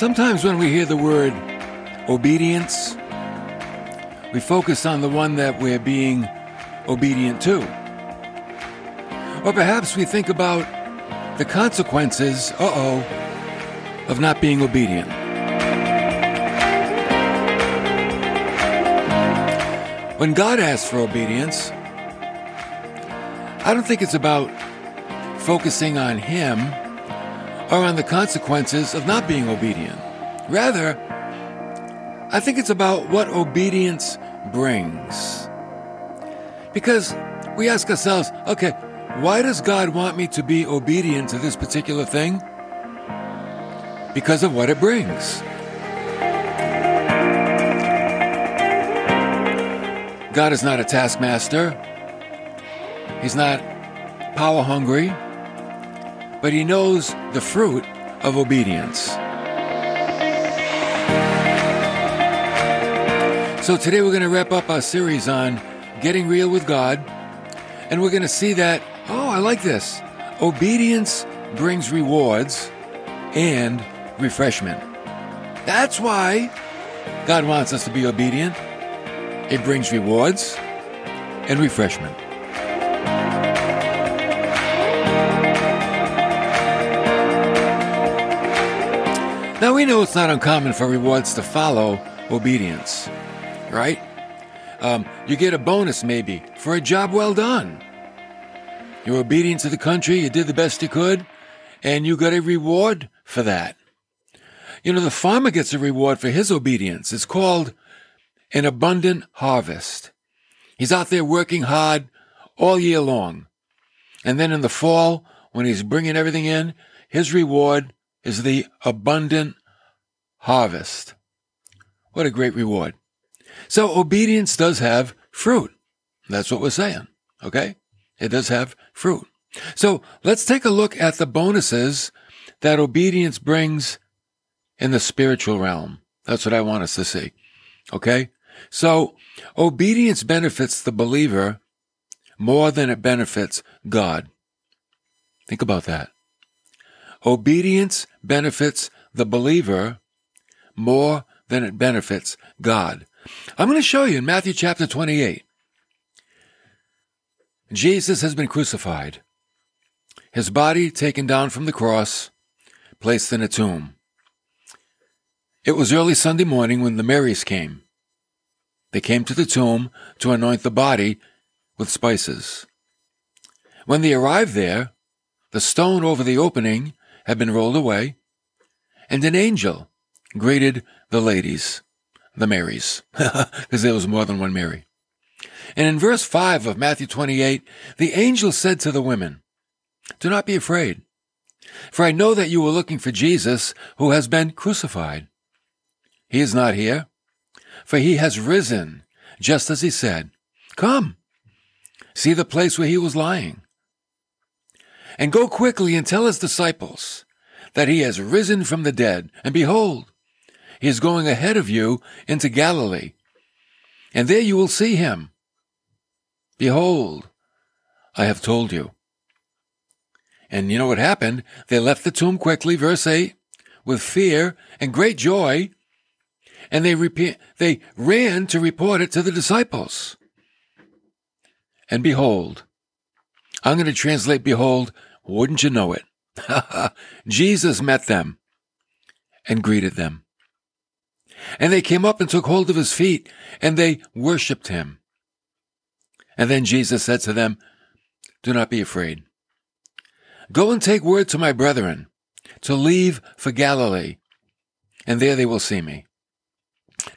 Sometimes when we hear the word obedience, we focus on the one that we're being obedient to. Or perhaps we think about the consequences, uh oh, of not being obedient. When God asks for obedience, I don't think it's about focusing on Him or on the consequences of not being obedient. Rather, I think it's about what obedience brings. Because we ask ourselves, okay, why does God want me to be obedient to this particular thing? Because of what it brings. God is not a taskmaster. He's not power hungry, but he knows the fruit of obedience. So today we're going to wrap up our series on getting real with God, and we're going to see that, oh, I like this. Obedience brings rewards and refreshment. That's why God wants us to be obedient. It brings rewards and refreshment. Now we know it's not uncommon for rewards to follow obedience, right? Um, you get a bonus maybe for a job well done. You're obedient to the country, you did the best you could, and you got a reward for that. You know, the farmer gets a reward for his obedience. It's called an abundant harvest. He's out there working hard all year long. And then in the fall, when he's bringing everything in, his reward is the abundant harvest. What a great reward. So obedience does have fruit. That's what we're saying. Okay. It does have fruit. So let's take a look at the bonuses that obedience brings in the spiritual realm. That's what I want us to see. Okay. So obedience benefits the believer more than it benefits God. Think about that. Obedience benefits the believer more than it benefits God. I'm going to show you in Matthew chapter 28. Jesus has been crucified, his body taken down from the cross, placed in a tomb. It was early Sunday morning when the Marys came. They came to the tomb to anoint the body with spices. When they arrived there, the stone over the opening had been rolled away, and an angel greeted the ladies, the Marys, because there was more than one Mary. And in verse 5 of Matthew 28, the angel said to the women, Do not be afraid, for I know that you were looking for Jesus who has been crucified. He is not here, for he has risen, just as he said. Come, see the place where he was lying. And go quickly and tell his disciples that he has risen from the dead, and behold, he is going ahead of you into Galilee, and there you will see him. Behold, I have told you. And you know what happened? They left the tomb quickly, verse 8, with fear and great joy, and they, repeat, they ran to report it to the disciples. And behold, I'm going to translate behold, wouldn't you know it? Jesus met them and greeted them. And they came up and took hold of his feet, and they worshipped him. And then Jesus said to them, Do not be afraid. Go and take word to my brethren to leave for Galilee, and there they will see me.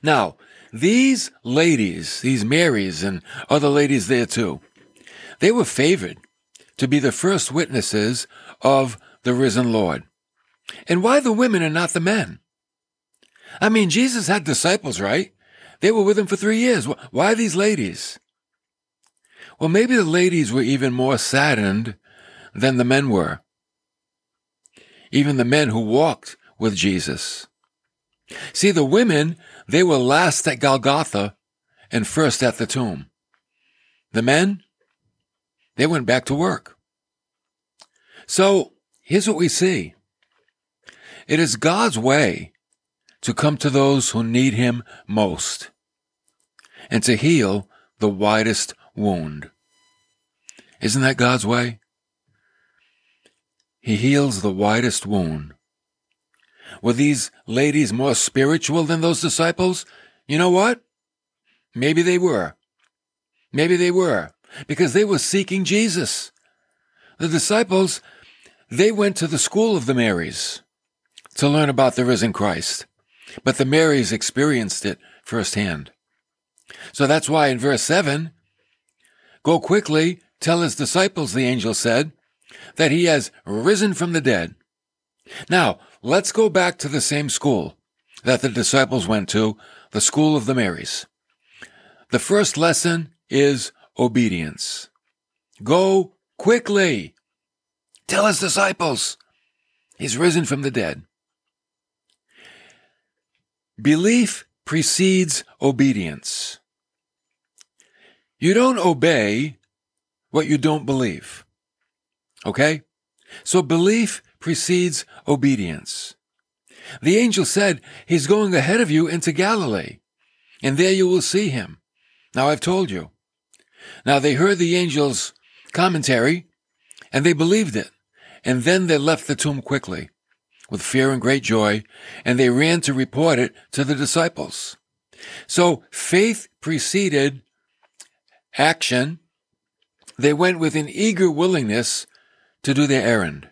Now, these ladies, these Marys and other ladies there too, they were favored to be the first witnesses of the risen Lord. And why the women and not the men? I mean, Jesus had disciples, right? They were with him for three years. Why these ladies? Well, maybe the ladies were even more saddened than the men were. Even the men who walked with Jesus. See, the women, they were last at Golgotha and first at the tomb. The men, they went back to work. So here's what we see. It is God's way to come to those who need him most and to heal the widest wound. Isn't that God's way? He heals the widest wound. Were these ladies more spiritual than those disciples? You know what? Maybe they were. Maybe they were, because they were seeking Jesus. The disciples, they went to the school of the Marys to learn about the risen Christ, but the Marys experienced it firsthand. So that's why in verse 7, go quickly, tell his disciples, the angel said, that he has risen from the dead. Now, let's go back to the same school that the disciples went to, the school of the Marys. The first lesson is obedience. Go quickly. Tell his disciples he's risen from the dead. Belief precedes obedience. You don't obey what you don't believe. Okay? So belief precedes obedience. The angel said, He's going ahead of you into Galilee, and there you will see him. Now I've told you. Now they heard the angel's commentary, and they believed it, and then they left the tomb quickly, with fear and great joy, and they ran to report it to the disciples. So faith preceded action. They went with an eager willingness to do their errand.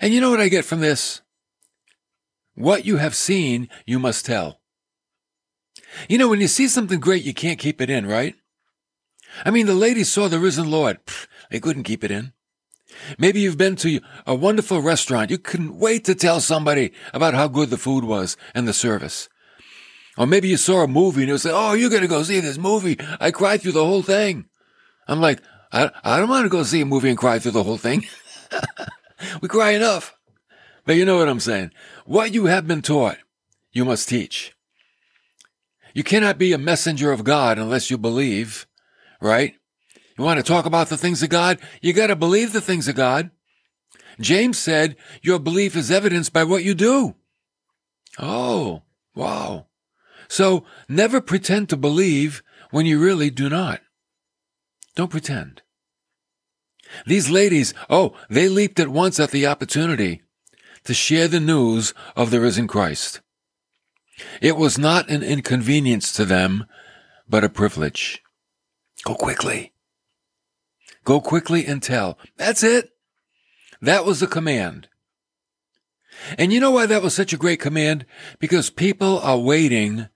And you know what I get from this? What you have seen, you must tell. You know, when you see something great, you can't keep it in, right? I mean, the ladies saw the risen Lord. They couldn't keep it in. Maybe you've been to a wonderful restaurant. You couldn't wait to tell somebody about how good the food was and the service. Or maybe you saw a movie and you say, Oh, you're going to go see this movie. I cried through the whole thing. I'm like, I, I don't want to go see a movie and cry through the whole thing. we cry enough. But you know what I'm saying. What you have been taught, you must teach. You cannot be a messenger of God unless you believe, right? You want to talk about the things of God? You got to believe the things of God. James said, your belief is evidenced by what you do. Oh, wow. So never pretend to believe when you really do not. Don't pretend. These ladies, oh, they leaped at once at the opportunity to share the news of the risen Christ. It was not an inconvenience to them, but a privilege. Go quickly. Go quickly and tell. That's it. That was the command. And you know why that was such a great command? Because people are waiting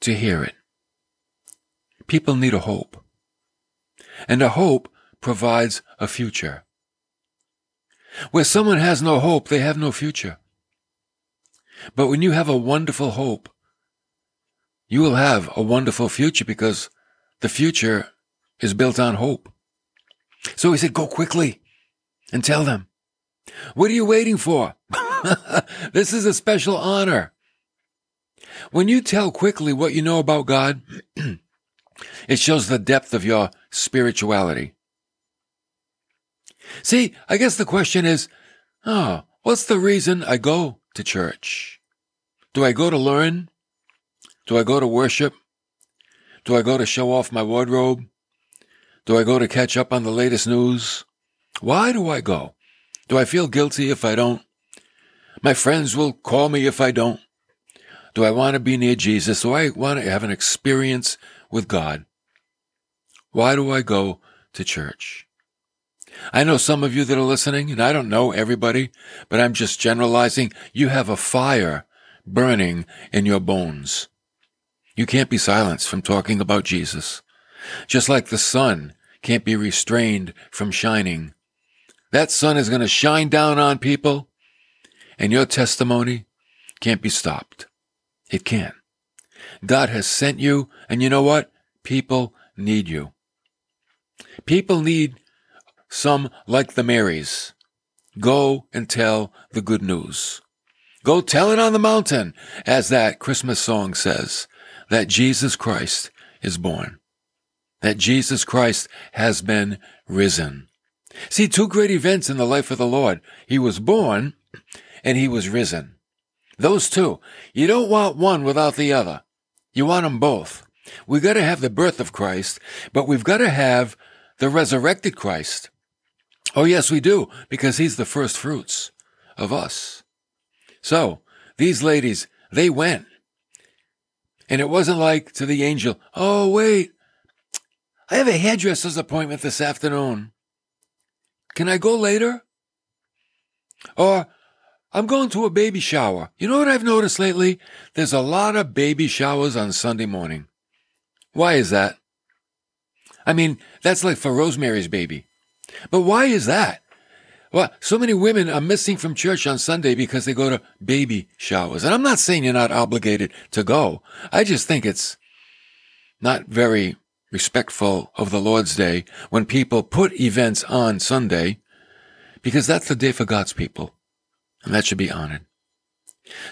to hear it. People need a hope. And a hope provides a future. Where someone has no hope, they have no future. But when you have a wonderful hope, you will have a wonderful future because the future is built on hope. So he said, go quickly and tell them. What are you waiting for? this is a special honor. When you tell quickly what you know about God, it shows the depth of your spirituality. See, I guess the question is, oh, what's the reason I go to church? Do I go to learn? Do I go to worship? Do I go to show off my wardrobe? Do I go to catch up on the latest news? Why do I go? Do I feel guilty if I don't? My friends will call me if I don't. Do I want to be near Jesus? Do I want to have an experience with God? Why do I go to church? I know some of you that are listening, and I don't know everybody, but I'm just generalizing. You have a fire burning in your bones. You can't be silenced from talking about Jesus. Just like the sun can't be restrained from shining. That sun is going to shine down on people, and your testimony can't be stopped. It can't. God has sent you, and you know what? People need you. People need some like the Marys. Go and tell the good news. Go tell it on the mountain, as that Christmas song says, that Jesus Christ is born. That Jesus Christ has been risen. See, two great events in the life of the Lord. He was born and he was risen. Those two. You don't want one without the other. You want them both. We've got to have the birth of Christ, but we've got to have the resurrected Christ. Oh, yes, we do, because he's the first fruits of us. So, these ladies, they went. And it wasn't like to the angel, oh, wait, I have a hairdresser's appointment this afternoon. Can I go later? Or, I'm going to a baby shower. You know what I've noticed lately? There's a lot of baby showers on Sunday morning. Why is that? I mean, that's like for Rosemary's baby. But why is that? Well, so many women are missing from church on Sunday because they go to baby showers. And I'm not saying you're not obligated to go. I just think it's not very respectful of the Lord's Day when people put events on Sunday because that's the day for God's people. And that should be honored.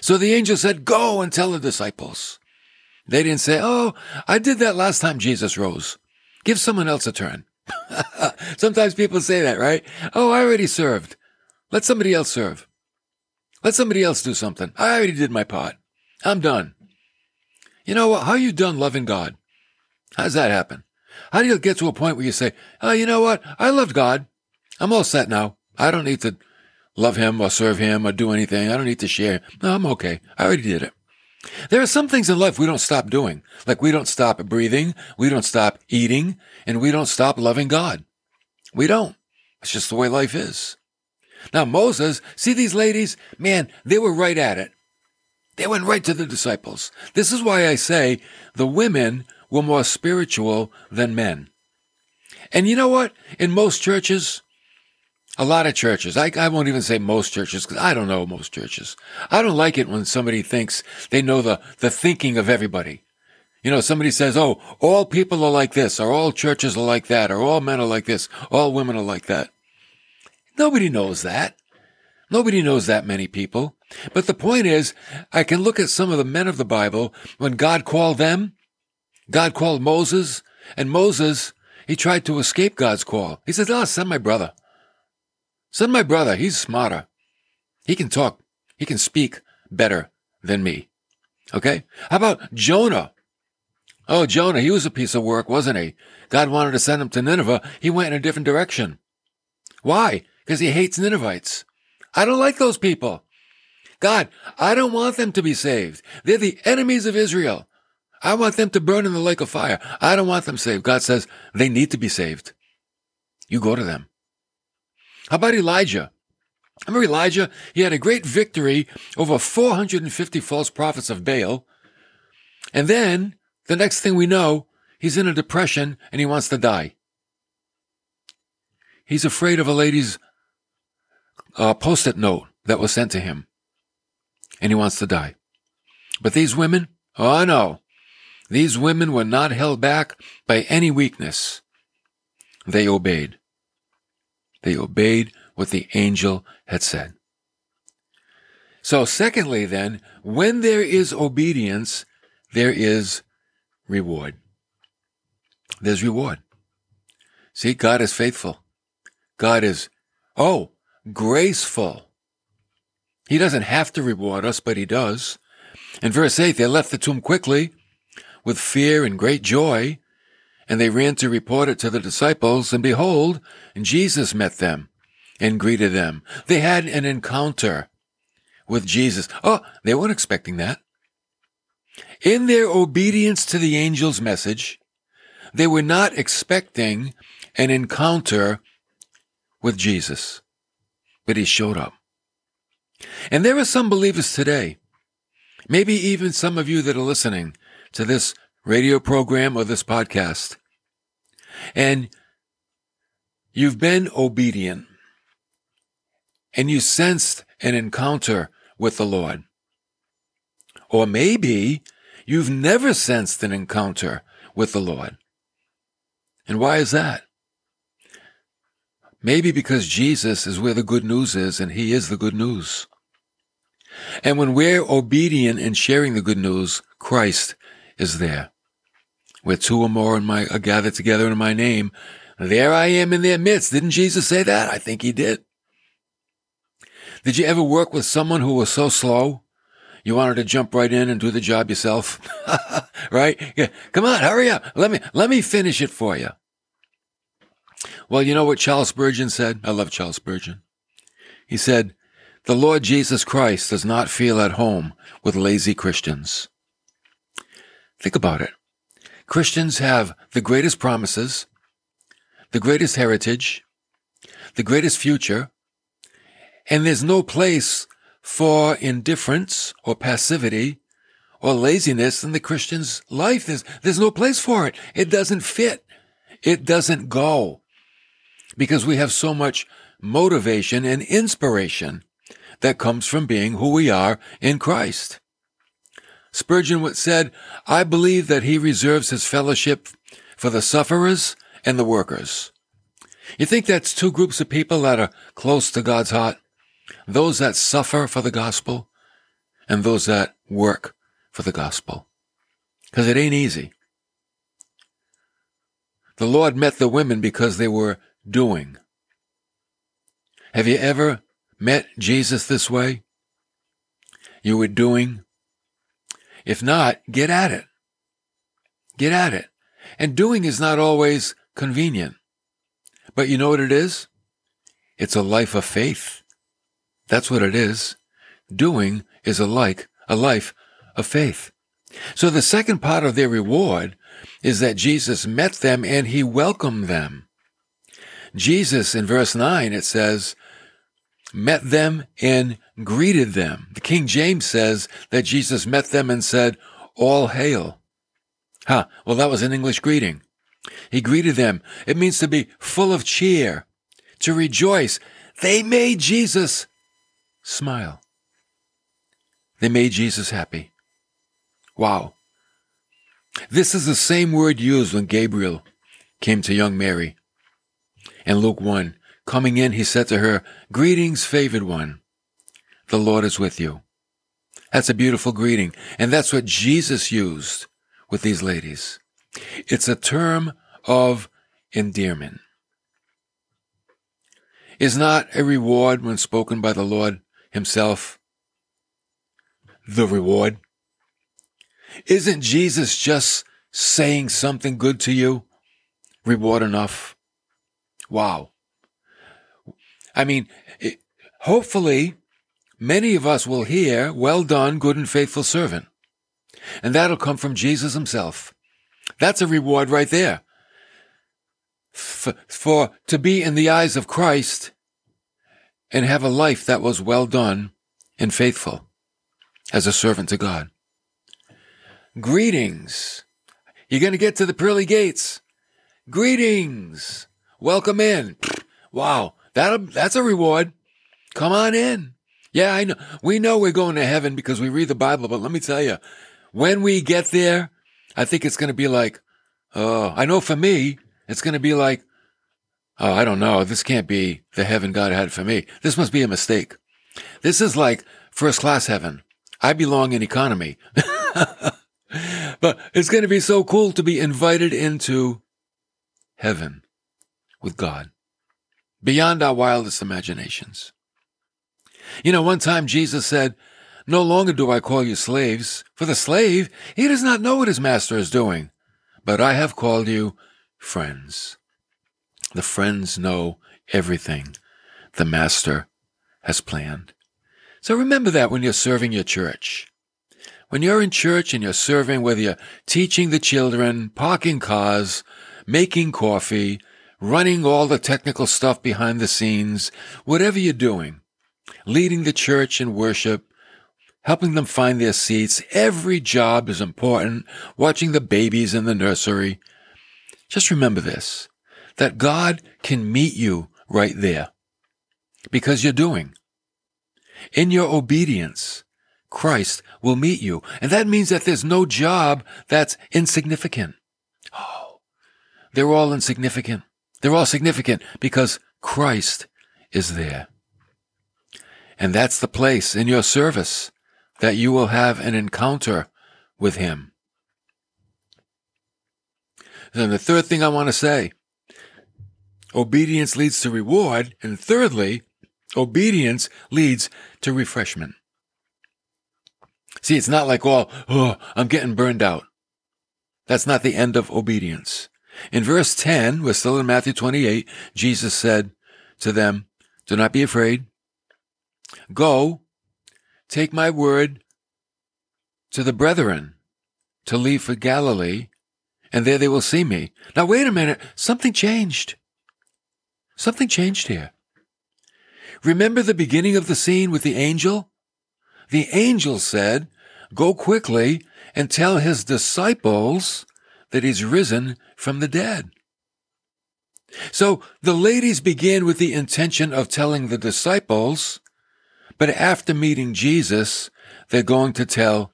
So the angel said, go and tell the disciples. They didn't say, Oh, I did that last time Jesus rose. Give someone else a turn. Sometimes people say that, right? Oh, I already served. Let somebody else serve. Let somebody else do something. I already did my part. I'm done. You know what? How you done loving God? How's that happen? How do you get to a point where you say, oh, you know what? I loved God. I'm all set now. I don't need to love him or serve him or do anything. I don't need to share. No, I'm okay. I already did it. There are some things in life we don't stop doing. Like we don't stop breathing, we don't stop eating, and we don't stop loving God. We don't. It's just the way life is. Now, Moses, see these ladies? Man, they were right at it. They went right to the disciples. This is why I say the women were more spiritual than men. And you know what? In most churches, a lot of churches. I, I won't even say most churches because I don't know most churches. I don't like it when somebody thinks they know the, the thinking of everybody. You know, somebody says, oh, all people are like this, or all churches are like that, or all men are like this, all women are like that. Nobody knows that. Nobody knows that many people. But the point is, I can look at some of the men of the Bible when God called them. God called Moses, and Moses, he tried to escape God's call. He said, oh, ah, send my brother. Send my brother. He's smarter. He can talk. He can speak better than me. Okay? How about Jonah? Oh, Jonah, he was a piece of work, wasn't he? God wanted to send him to Nineveh. He went in a different direction. Why? Because he hates Ninevites. I don't like those people. God, I don't want them to be saved. They're the enemies of Israel. I want them to burn in the lake of fire. I don't want them saved. God says they need to be saved. You go to them. How about Elijah? Remember Elijah? He had a great victory over 450 false prophets of Baal. And then, the next thing we know, he's in a depression and he wants to die. He's afraid of a lady's uh, post-it note that was sent to him. And he wants to die. But these women, oh no, these women were not held back by any weakness. They obeyed. They obeyed what the angel had said. So, secondly, then, when there is obedience, there is reward. There's reward. See, God is faithful. God is, oh, graceful. He doesn't have to reward us, but he does. In verse 8, they left the tomb quickly with fear and great joy and they ran to report it to the disciples, and behold, Jesus met them and greeted them. They had an encounter with Jesus. Oh, they weren't expecting that. In their obedience to the angel's message, they were not expecting an encounter with Jesus, but he showed up. And there are some believers today, maybe even some of you that are listening to this radio program or this podcast, and you've been obedient and you sensed an encounter with the Lord. Or maybe you've never sensed an encounter with the Lord. And why is that? Maybe because Jesus is where the good news is and he is the good news. And when we're obedient in sharing the good news, Christ is there. Where two or more in my, are gathered together in my name, there I am in their midst. Didn't Jesus say that? I think he did. Did you ever work with someone who was so slow? You wanted to jump right in and do the job yourself, right? Yeah. Come on, hurry up. Let me, let me finish it for you. Well, you know what Charles Spurgeon said? I love Charles Spurgeon. He said, the Lord Jesus Christ does not feel at home with lazy Christians. Think about it. Christians have the greatest promises, the greatest heritage, the greatest future, and there's no place for indifference or passivity or laziness in the Christian's life. There's, there's no place for it. It doesn't fit. It doesn't go because we have so much motivation and inspiration that comes from being who we are in Christ. Spurgeon said, I believe that he reserves his fellowship for the sufferers and the workers. You think that's two groups of people that are close to God's heart? Those that suffer for the gospel and those that work for the gospel. Because it ain't easy. The Lord met the women because they were doing. Have you ever met Jesus this way? You were doing? If not, get at it. Get at it. And doing is not always convenient. But you know what it is? It's a life of faith. That's what it is. Doing is a like, a life of faith. So the second part of their reward is that Jesus met them and he welcomed them. Jesus in verse 9, it says, met them and greeted them. The King James says that Jesus met them and said, all hail. Huh. Well, that was an English greeting. He greeted them. It means to be full of cheer, to rejoice. They made Jesus smile. They made Jesus happy. Wow. This is the same word used when Gabriel came to young Mary. In Luke 1, coming in, he said to her, Greetings, favored one. The Lord is with you. That's a beautiful greeting. And that's what Jesus used with these ladies. It's a term of endearment. Is not a reward when spoken by the Lord himself the reward? Isn't Jesus just saying something good to you? Reward enough? Wow. I mean, it, hopefully many of us will hear, well done, good and faithful servant. And that'll come from Jesus himself. That's a reward right there. For, for to be in the eyes of Christ and have a life that was well done and faithful as a servant to God. Greetings. You're going to get to the pearly gates. Greetings. Welcome in. Wow. That, that's a reward. Come on in. Yeah, I know. We know we're going to heaven because we read the Bible, but let me tell you, when we get there, I think it's going to be like, oh, I know for me, it's going to be like, Oh, I don't know. This can't be the heaven God had for me. This must be a mistake. This is like first class heaven. I belong in economy. but it's going to be so cool to be invited into heaven with God beyond our wildest imaginations. You know, one time Jesus said, No longer do I call you slaves, for the slave, he does not know what his master is doing, but I have called you friends. The friends know everything the Master has planned. So remember that when you're serving your church. When you're in church and you're serving, whether you're teaching the children, parking cars, making coffee, running all the technical stuff behind the scenes, whatever you're doing, leading the church in worship, helping them find their seats, every job is important, watching the babies in the nursery. Just remember this that God can meet you right there because you're doing. In your obedience, Christ will meet you. And that means that there's no job that's insignificant. Oh, they're all insignificant. They're all significant because Christ is there. And that's the place in your service that you will have an encounter with Him. Then the third thing I want to say Obedience leads to reward. And thirdly, obedience leads to refreshment. See, it's not like, oh, oh, I'm getting burned out. That's not the end of obedience. In verse 10, we're still in Matthew 28, Jesus said to them, Do not be afraid. Go, take my word to the brethren to leave for Galilee, and there they will see me. Now, wait a minute. Something changed. Something changed here. Remember the beginning of the scene with the angel? The angel said, Go quickly and tell his disciples that he's risen from the dead. So the ladies began with the intention of telling the disciples, but after meeting Jesus, they're going to tell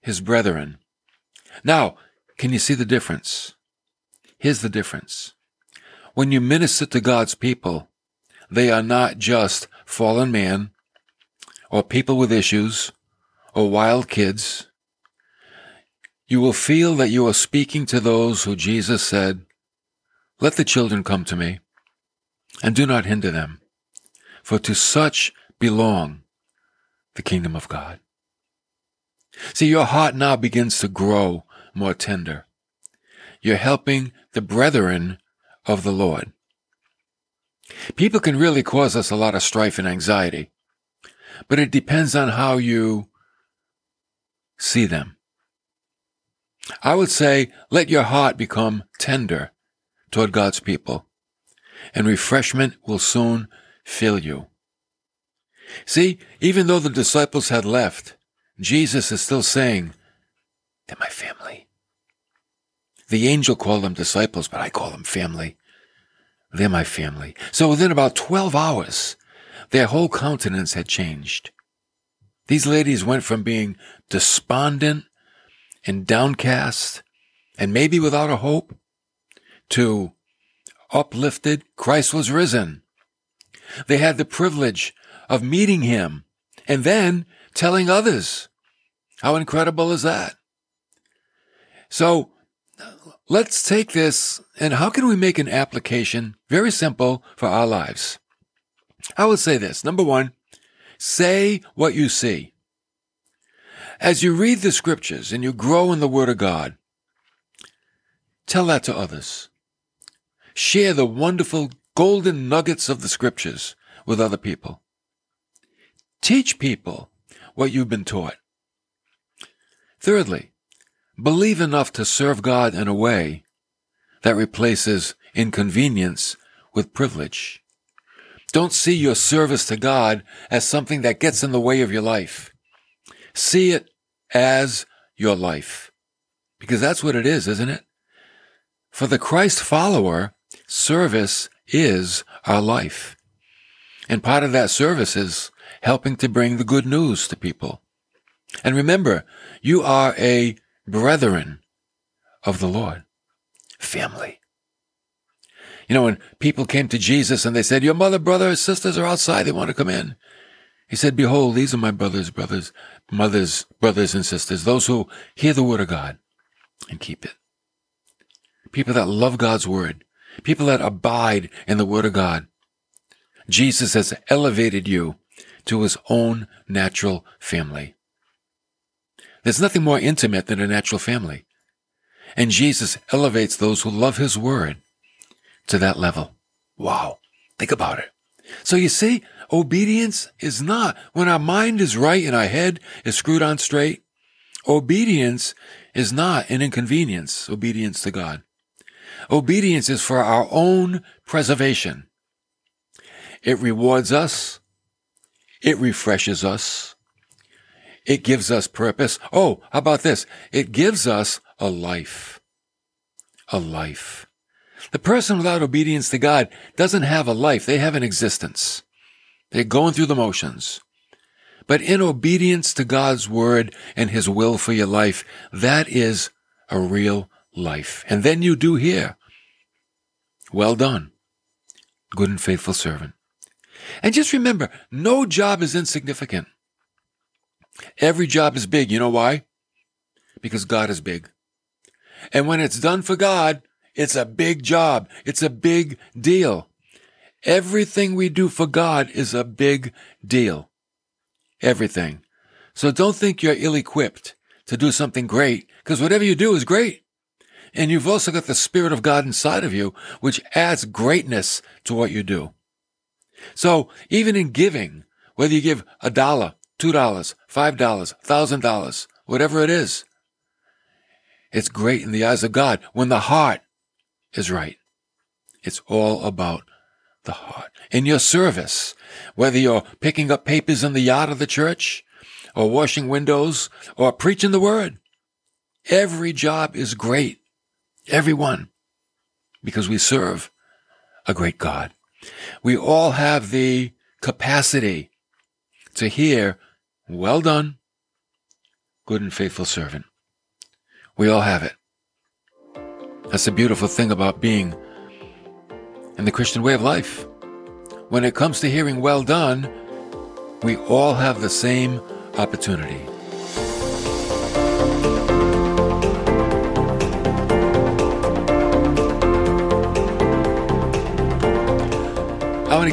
his brethren. Now, can you see the difference? Here's the difference. When you minister to God's people, they are not just fallen man or people with issues or wild kids. You will feel that you are speaking to those who Jesus said, Let the children come to me, and do not hinder them, for to such belong the kingdom of God. See, your heart now begins to grow more tender. You're helping the brethren of the Lord. People can really cause us a lot of strife and anxiety, but it depends on how you see them. I would say let your heart become tender toward God's people, and refreshment will soon fill you. See, even though the disciples had left, Jesus is still saying, They're my family. The angel called them disciples, but I call them family. They're my family. So within about 12 hours, their whole countenance had changed. These ladies went from being despondent and downcast and maybe without a hope to uplifted. Christ was risen. They had the privilege of meeting him and then telling others. How incredible is that? So let's take this and how can we make an application very simple for our lives? I would say this. Number one, say what you see. As you read the scriptures and you grow in the word of God, tell that to others. Share the wonderful golden nuggets of the scriptures with other people. Teach people what you've been taught. Thirdly, believe enough to serve God in a way that replaces inconvenience with privilege. Don't see your service to God as something that gets in the way of your life. See it as your life. Because that's what it is, isn't it? For the Christ follower, service is our life. And part of that service is helping to bring the good news to people. And remember, you are a brethren of the Lord. Family. You know, when people came to Jesus and they said, Your mother, brother, sisters are outside, they want to come in. He said, Behold, these are my brothers, brothers, mothers, brothers, and sisters, those who hear the word of God and keep it. People that love God's word, people that abide in the word of God. Jesus has elevated you to his own natural family. There's nothing more intimate than a natural family. And Jesus elevates those who love his word to that level. Wow. Think about it. So you see, obedience is not when our mind is right and our head is screwed on straight. Obedience is not an inconvenience, obedience to God. Obedience is for our own preservation. It rewards us. It refreshes us. It gives us purpose. Oh, how about this? It gives us a life. A life. The person without obedience to God doesn't have a life. They have an existence. They're going through the motions. But in obedience to God's word and his will for your life, that is a real life. And then you do hear, well done, good and faithful servant. And just remember, no job is insignificant. Every job is big. You know why? Because God is big. And when it's done for God, it's a big job. It's a big deal. Everything we do for God is a big deal. Everything. So don't think you're ill equipped to do something great, because whatever you do is great. And you've also got the Spirit of God inside of you, which adds greatness to what you do. So even in giving, whether you give a dollar, two dollars, five dollars, thousand dollars, whatever it is, it's great in the eyes of God when the heart is right. It's all about the heart. In your service, whether you're picking up papers in the yard of the church, or washing windows, or preaching the word, every job is great. Every one. Because we serve a great God. We all have the capacity to hear, well done, good and faithful servant. We all have it. That's the beautiful thing about being in the Christian way of life. When it comes to hearing well done, we all have the same opportunity.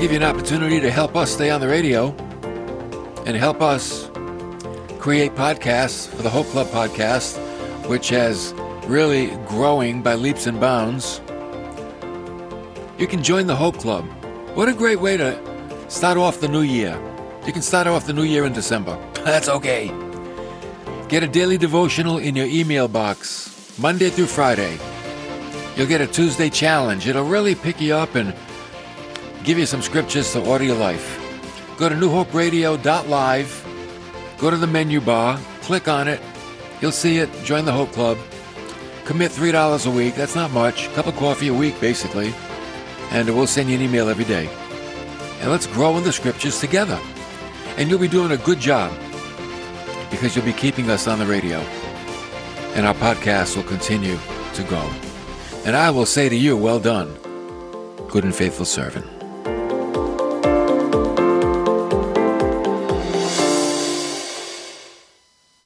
Give you an opportunity to help us stay on the radio and help us create podcasts for the Hope Club podcast, which has really growing by leaps and bounds. You can join the Hope Club. What a great way to start off the new year. You can start off the new year in December. That's okay. Get a daily devotional in your email box, Monday through Friday. You'll get a Tuesday challenge. It'll really pick you up and give you some scriptures to order your life. Go to newhoperadio.live, go to the menu bar, click on it. You'll see it. Join the Hope Club. Commit $3 a week. That's not much. Cup of coffee a week, basically. And we'll send you an email every day. And let's grow in the scriptures together. And you'll be doing a good job because you'll be keeping us on the radio. And our podcast will continue to go. And I will say to you, well done, good and faithful servant.